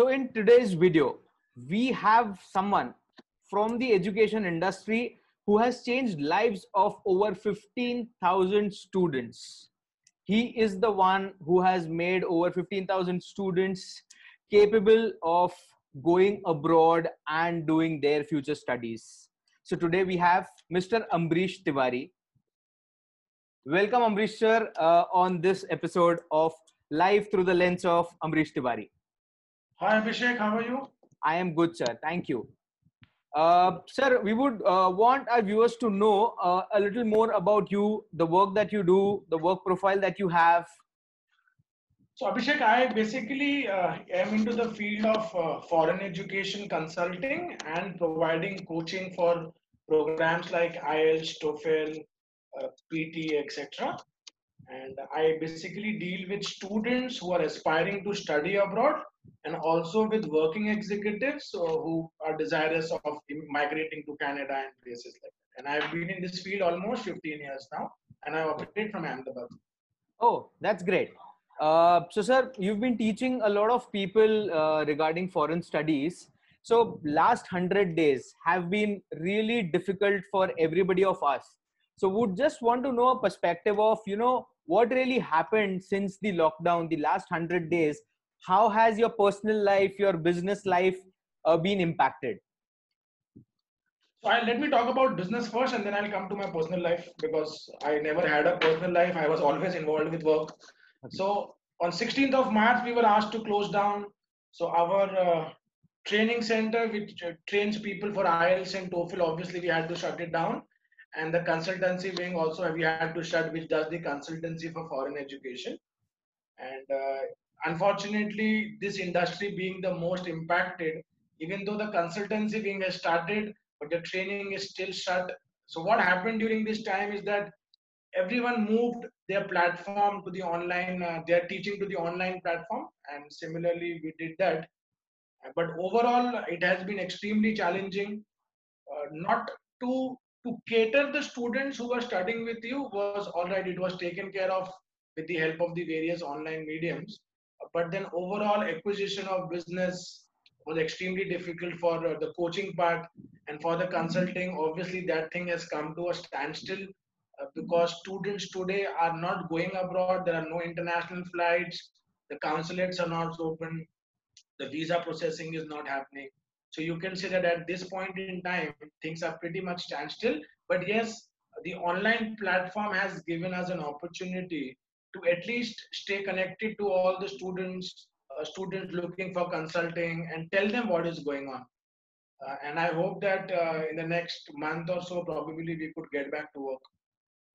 So in today's video, we have someone from the education industry who has changed lives of over 15,000 students. He is the one who has made over 15,000 students capable of going abroad and doing their future studies. So today we have Mr. Ambrish Tiwari. Welcome, Ambrish sir, uh, on this episode of Live Through the Lens of Ambrish Tiwari. Hi Abhishek, how are you? I am good, sir. Thank you. Uh, sir, we would uh, want our viewers to know uh, a little more about you, the work that you do, the work profile that you have. So Abhishek, I basically uh, am into the field of uh, foreign education consulting and providing coaching for programs like IELTS, TOEFL, uh, PT, etc. And I basically deal with students who are aspiring to study abroad and also with working executives uh, who are desirous of migrating to Canada and places like that. And I've been in this field almost 15 years now, and I operate from Ahmedabad. Oh, that's great. Uh, so, sir, you've been teaching a lot of people uh, regarding foreign studies. So, last hundred days have been really difficult for everybody of us. So, would just want to know a perspective of you know what really happened since the lockdown, the last hundred days. How has your personal life, your business life uh, been impacted? So I, let me talk about business first, and then I'll come to my personal life because I never had a personal life. I was always involved with work. So on 16th of March, we were asked to close down. So our uh, training center, which uh, trains people for IELTS and TOEFL, obviously we had to shut it down. And the consultancy wing also we had to shut, which does the consultancy for foreign education. And uh, unfortunately, this industry being the most impacted, even though the consultancy wing has started, but the training is still shut. So what happened during this time is that everyone moved their platform to the online, uh, their teaching to the online platform, and similarly we did that. But overall, it has been extremely challenging. Uh, not to to cater the students who were studying with you was all right. It was taken care of with the help of the various online mediums. But then overall acquisition of business was extremely difficult for uh, the coaching part and for the consulting. Obviously, that thing has come to a standstill uh, because students today are not going abroad. There are no international flights. The consulates are not open. The visa processing is not happening. So you can say that at this point in time, things are pretty much standstill. But yes, the online platform has given us an opportunity to at least stay connected to all the students, uh, students looking for consulting, and tell them what is going on. Uh, and I hope that uh, in the next month or so, probably we could get back to work.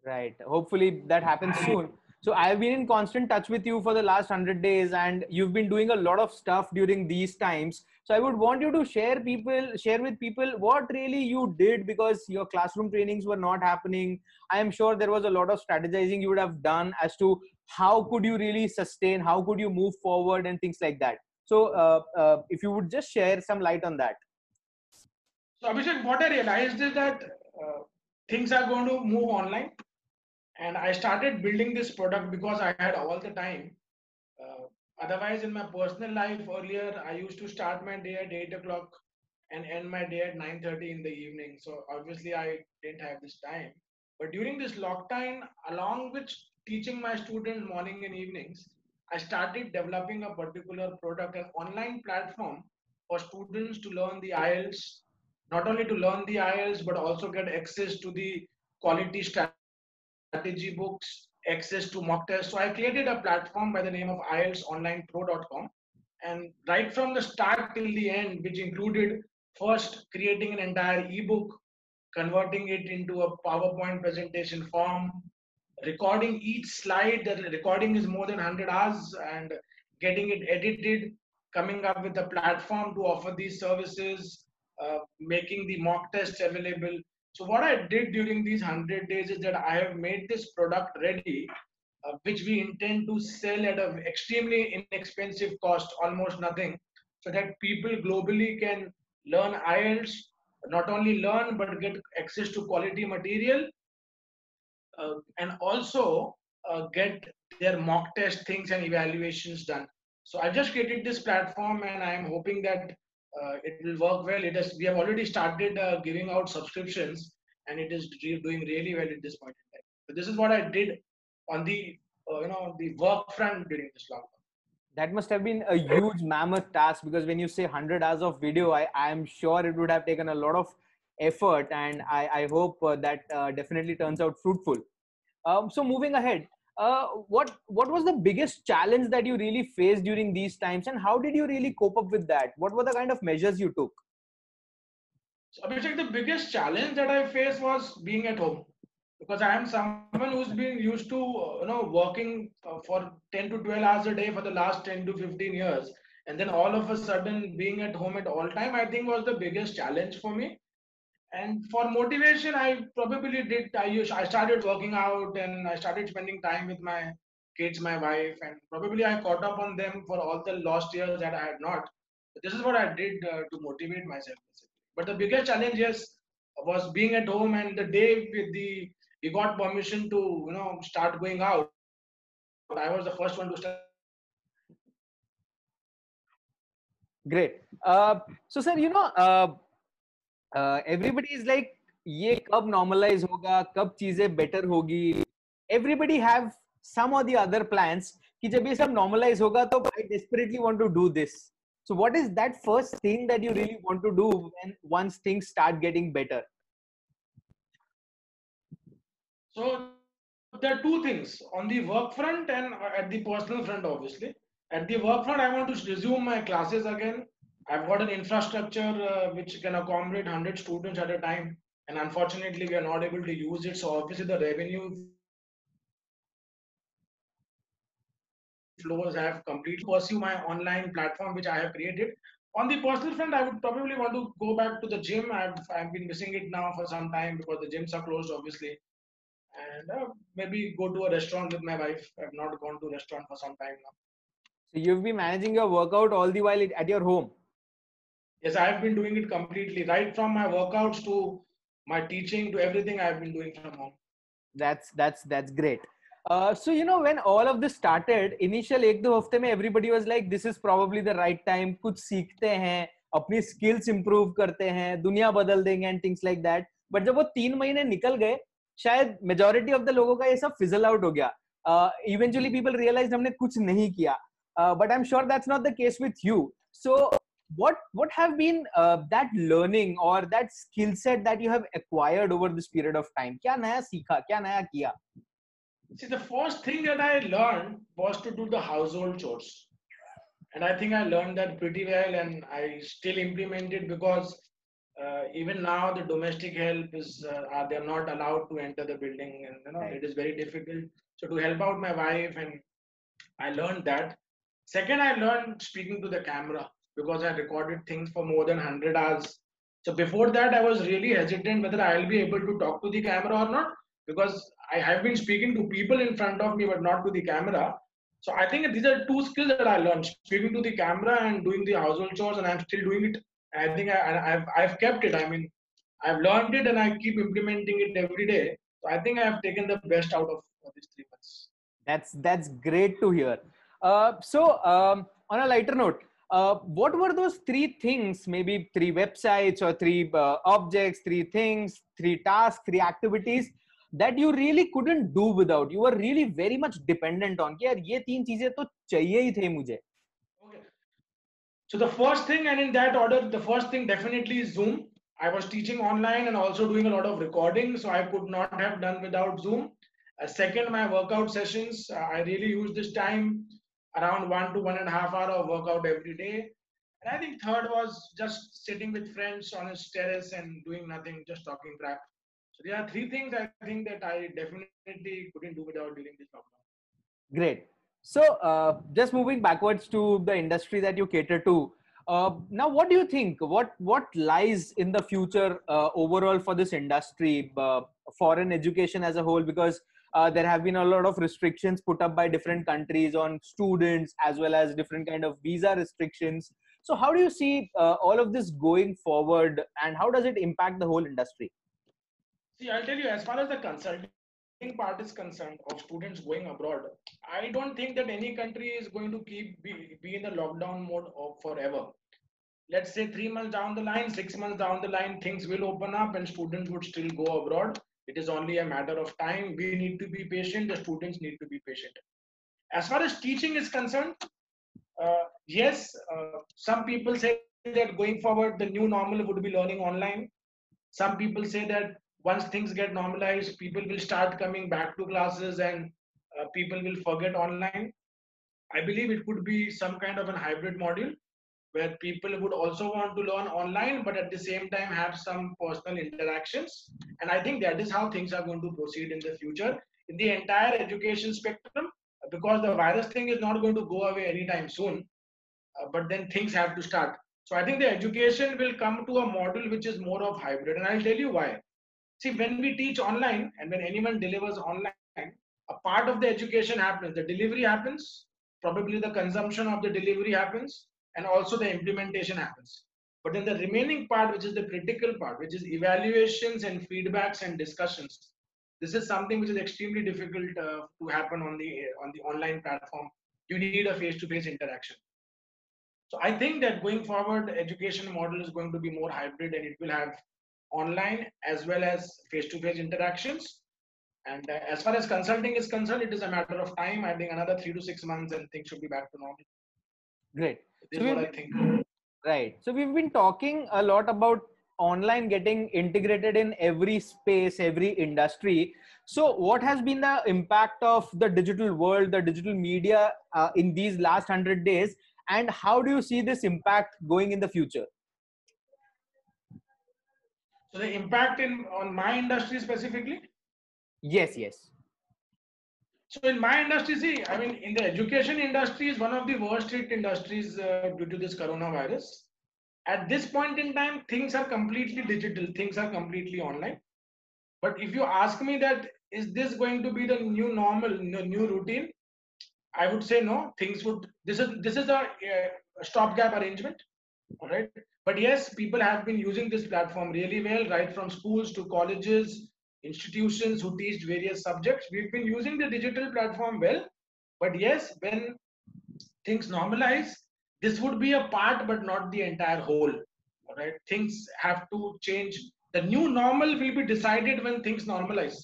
Right. Hopefully that happens soon. So I've been in constant touch with you for the last hundred days, and you've been doing a lot of stuff during these times. So I would want you to share people, share with people what really you did because your classroom trainings were not happening. I am sure there was a lot of strategizing you would have done as to how could you really sustain, how could you move forward, and things like that. So uh, uh, if you would just share some light on that. So Abhishek, what I realized is that uh, things are going to move online and i started building this product because i had all the time. Uh, otherwise in my personal life earlier i used to start my day at 8 o'clock and end my day at 9.30 in the evening. So obviously i didn't have this time. But during this lockdown along with teaching my students morning and evenings i started developing a particular product an online platform for students to learn the ielts not only to learn the ielts but also get access to the quality strategy books, access to mock tests. So I created a platform by the name of IELTSonlinepro.com. And right from the start till the end, which included first creating an entire ebook, converting it into a PowerPoint presentation form, recording each slide. The recording is more than 100 hours and getting it edited, coming up with a platform to offer these services, uh, making the mock tests available so what I did during these 100 days is that I have made this product ready, uh, which we intend to sell at an extremely inexpensive cost, almost nothing, so that people globally can learn IELTS, not only learn, but get access to quality material, uh, and also uh, get their mock test things and evaluations done. So I just created this platform, and I am hoping that uh, it will work well. It has. We have already started uh, giving out subscriptions, and it is re- doing really well at this point in time. So this is what I did on the uh, you know the work front during this lockdown that must have been a huge mammoth task because when you say 100 hours of video i i am sure it would have taken a lot of effort and i i hope uh, that uh, definitely turns out fruitful um, so moving ahead uh, what what was the biggest challenge that you really faced during these times and how did you really cope up with that? What were the kind of measures you took? So Abhishek, the biggest challenge that I faced was being at home because I am someone who's been used to you know working uh, for 10 to 12 hours a day for the last 10 to 15 years and then all of a sudden being at home at all time I think was the biggest challenge for me and for motivation I probably did I used, I started working out and I started spending time with my kids my wife and probably I caught up on them for all the lost years that I had not. This is what I did uh, to motivate myself but the biggest challenge yes was being at home and the day with the he got permission to you know start going out i was the first one to start. Great. Uh, so sir you know uh, uh, everybody is like ये कब normalize होगा कब चीजें better होगी everybody have some or the other plans कि जब ये सब normalize होगा तो I desperately want to do this so what is that first thing that you really want to do when once things start getting better So there are two things on the work front and at the personal front, obviously. At the work front, I want to resume my classes again. I've got an infrastructure uh, which can accommodate 100 students at a time, and unfortunately, we are not able to use it. So obviously, the revenue flows have completely pursue my online platform which I have created. On the personal front, I would probably want to go back to the gym. I've, I've been missing it now for some time because the gyms are closed, obviously and uh, maybe go to a restaurant with my wife. I've not gone to a restaurant for some time now. So you've been managing your workout all the while at your home. Yes, I've been doing it completely, right from my workouts to my teaching to everything I've been doing from home. That's that's that's great. Uh, so you know when all of this started, initial एक दो हफ़्ते में everybody was like, this is probably the right time. कुछ सीखते हैं, अपनी skills improve करते हैं, दुनिया बदल देंगे and things like that. But जब वो तीन महीने निकल गए, शायद मेजोरिटी ऑफ़ द लोगों का ये सब फिजल आउट हो गया इवेंचुअली पीपल रियलाइज़ हमने कुछ नहीं किया but I am sure that's not the case with you so what what have been uh, that learning or that skill set that you have acquired over this period of time? kya naya sikha kya naya kiya see the first thing that i learned was to do the household chores. And i think i learned that pretty well and i still implement it because uh, even now the domestic help is uh, they're not allowed to enter the building and you know right. it is very difficult. So to help out my wife and i learned that. Second i learned speaking to the camera because i recorded things for more than 100 hours so before that i was really hesitant whether i'll be able to talk to the camera or not because i have been speaking to people in front of me but not to the camera so i think these are two skills that i learned speaking to the camera and doing the household chores and i'm still doing it I think I, have I've kept it. I mean, I've learned it and I keep implementing it every day. So I think I have taken the best out of, these three months. That's that's great to hear. Uh, so um, on a lighter note, uh, what were those three things? Maybe three websites or three uh, objects three things three tasks three activities that you really couldn't do without. You were really very much dependent on yeah ye teen cheeze to chahiye hi thi mujhe okay. So the first thing and in that order the first thing definitely is zoom. I was teaching online and also doing a lot of recording so i could not have done without zoom. Uh, second my workout sessions uh, i really used this time around one to one and a half hour of workout every day. And I think third was just sitting with friends on a terrace and doing nothing, just talking crap. So there are three things I think that I definitely couldn't do without during this lockdown. Great. So, uh, just moving backwards to the industry that you cater to. Uh, now, what do you think? What what lies in the future uh, overall for this industry, uh, foreign education as a whole? Because uh, there have been a lot of restrictions put up by different countries on students, as well as different kind of visa restrictions. So, how do you see uh, all of this going forward, and how does it impact the whole industry? See, I'll tell you, as far as the consulting part is concerned of students going abroad, I don't think that any country is going to keep be, be in the lockdown mode forever. Let's say three months down the line, six months down the line, things will open up and students would still go abroad. It is only a matter of time. We need to be patient. The students need to be patient. As far as teaching is concerned, uh, yes, uh, some people say that going forward, the new normal would be learning online. Some people say that once things get normalized, people will start coming back to classes and uh, people will forget online. I believe it could be some kind of a hybrid model where people would also want to learn online, but at the same time have some personal interactions. And I think that is how things are going to proceed in the future. In the entire education spectrum, because the virus thing is not going to go away anytime soon, uh, but then things have to start. So I think the education will come to a model which is more of hybrid. And I'll tell you why. See, when we teach online and when anyone delivers online, a part of the education happens. The delivery happens, probably the consumption of the delivery happens, and also the implementation happens. But then the remaining part, which is the critical part, which is evaluations and feedbacks and discussions, this is something which is extremely difficult uh, to happen on the on the online platform. You need a face-to-face interaction. So I think that going forward, education model is going to be more hybrid, and it will have online as well as face-to-face interactions. And uh, as far as consulting is concerned, it is a matter of time. I think another three to six months, and things should be back to normal. Great. This so what I think. Right. So we've been talking a lot about online getting integrated in every space, every industry. So, what has been the impact of the digital world, the digital media uh, in these last 100 days? And how do you see this impact going in the future? So the impact in on my industry specifically? Yes, yes. So in my industry, see, I mean, in the education industry is one of the worst hit industries uh, due to this coronavirus. At this point in time, things are completely digital. Things are completely online. But if you ask me that is this going to be the new normal, new routine? I would say no. Things would. This is this is a, a stopgap arrangement. All right. But yes, people have been using this platform really well, right from schools to colleges, institutions who teach various subjects. We've been using the digital platform well. But yes, when things normalize, this would be a part, but not the entire whole. All right. Things have to change. The new normal will be decided when things normalize.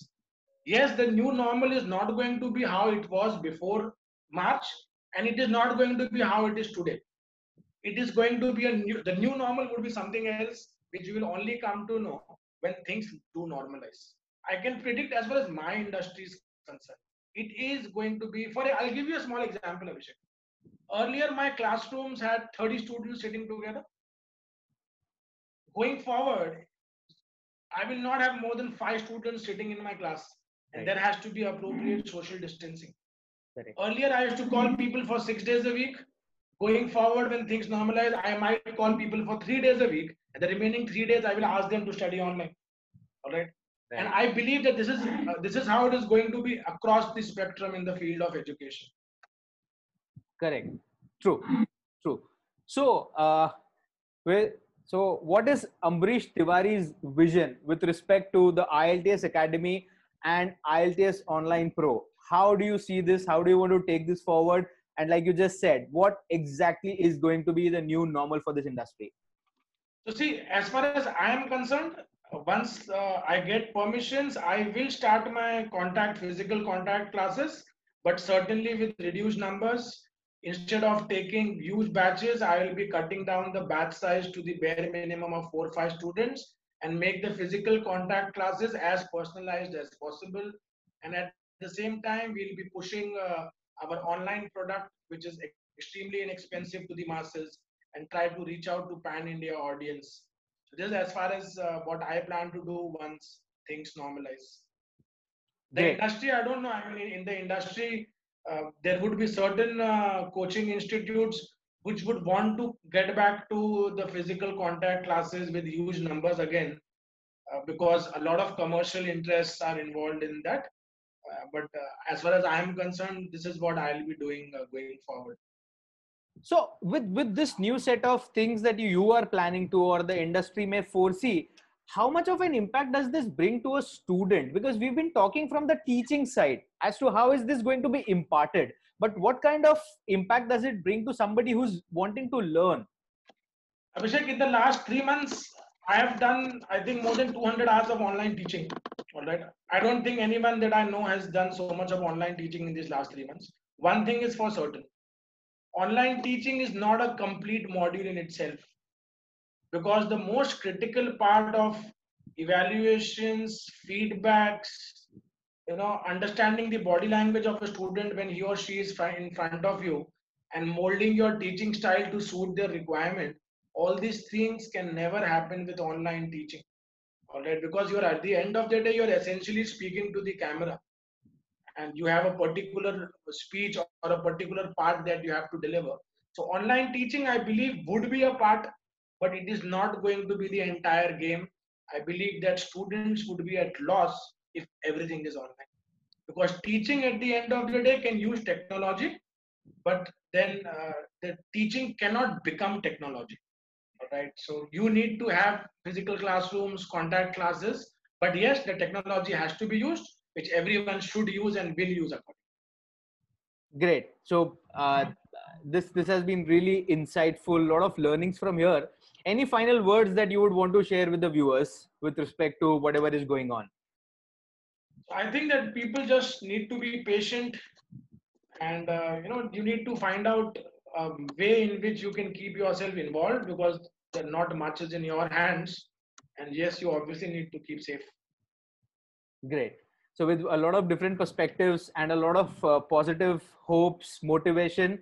Yes, the new normal is not going to be how it was before March, and it is not going to be how it is today it is going to be a new the new normal would be something else which you will only come to know when things do normalize i can predict as far as my industry is concerned it is going to be for i'll give you a small example Abhishek. earlier my classrooms had 30 students sitting together going forward i will not have more than five students sitting in my class and right. there has to be appropriate social distancing Correct. earlier i used to call people for six days a week going forward when things normalize i might call people for three days a week and the remaining three days i will ask them to study online all right, right. And i believe that this is uh, this is how it is going to be across the spectrum in the field of education. Correct. True. True. So uh well so what is ambrish tiwari's vision with respect to the ielts academy and ielts online pro? How do you see this? How do you want to take this forward? And like you just said what exactly is going to be the new normal for this industry so see as far as i am concerned once uh, i get permissions i will start my contact physical contact classes. But certainly with reduced numbers instead of taking huge batches i will be cutting down the batch size to the bare minimum of four or five students and make the physical contact classes as personalized as possible. And at the same time we'll be pushing uh, our online product, which is extremely inexpensive to the masses, and try to reach out to pan India audience. So this as far as uh, what I plan to do once things normalize. The Great. industry, I don't know. I mean, in the industry, uh, there would be certain uh, coaching institutes which would want to get back to the physical contact classes with huge numbers again, uh, because a lot of commercial interests are involved in that. Uh, but uh, as far as I am concerned, this is what I'll be doing uh, going forward. So, with with this new set of things that you, you are planning to, or the industry may foresee, how much of an impact does this bring to a student? Because we've been talking from the teaching side as to how is this going to be imparted but what kind of impact does it bring to somebody who's wanting to learn? Abhishek in the last 3 months i have done i think more than 200 hours of online teaching. All right? I don't think anyone that i know has done so much of online teaching in these last 3 months. One thing is for certain online teaching is not a complete module in itself. Because the most critical part of evaluations, feedbacks, you know, understanding the body language of a student when he or she is in front of you and molding your teaching style to suit their requirement, all these things can never happen with online teaching. All right, because you're at the end of the day, you're essentially speaking to the camera and you have a particular speech or a particular part that you have to deliver. So online teaching, I believe, would be a part but it is not going to be the entire game. I believe that students would be at loss if everything is online. Because teaching at the end of the day can use technology, but then uh, the teaching cannot become technology. Right? So you need to have physical classrooms, contact classes, but yes, the technology has to be used, which everyone should use and will use accordingly. Great. So uh, this this has been really insightful. A lot of learnings from here any final words that you would want to share with the viewers with respect to whatever is going on i think that people just need to be patient and uh, you know you need to find out a way in which you can keep yourself involved because not much is in your hands and yes you obviously need to keep safe great so with a lot of different perspectives and a lot of uh, positive hopes motivation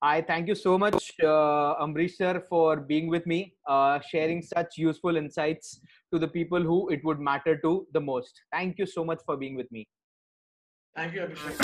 I thank you so much, uh, Ambrish sir, for being with me, uh, sharing such useful insights to the people who it would matter to the most. Thank you so much for being with me. Thank you, Abhishek.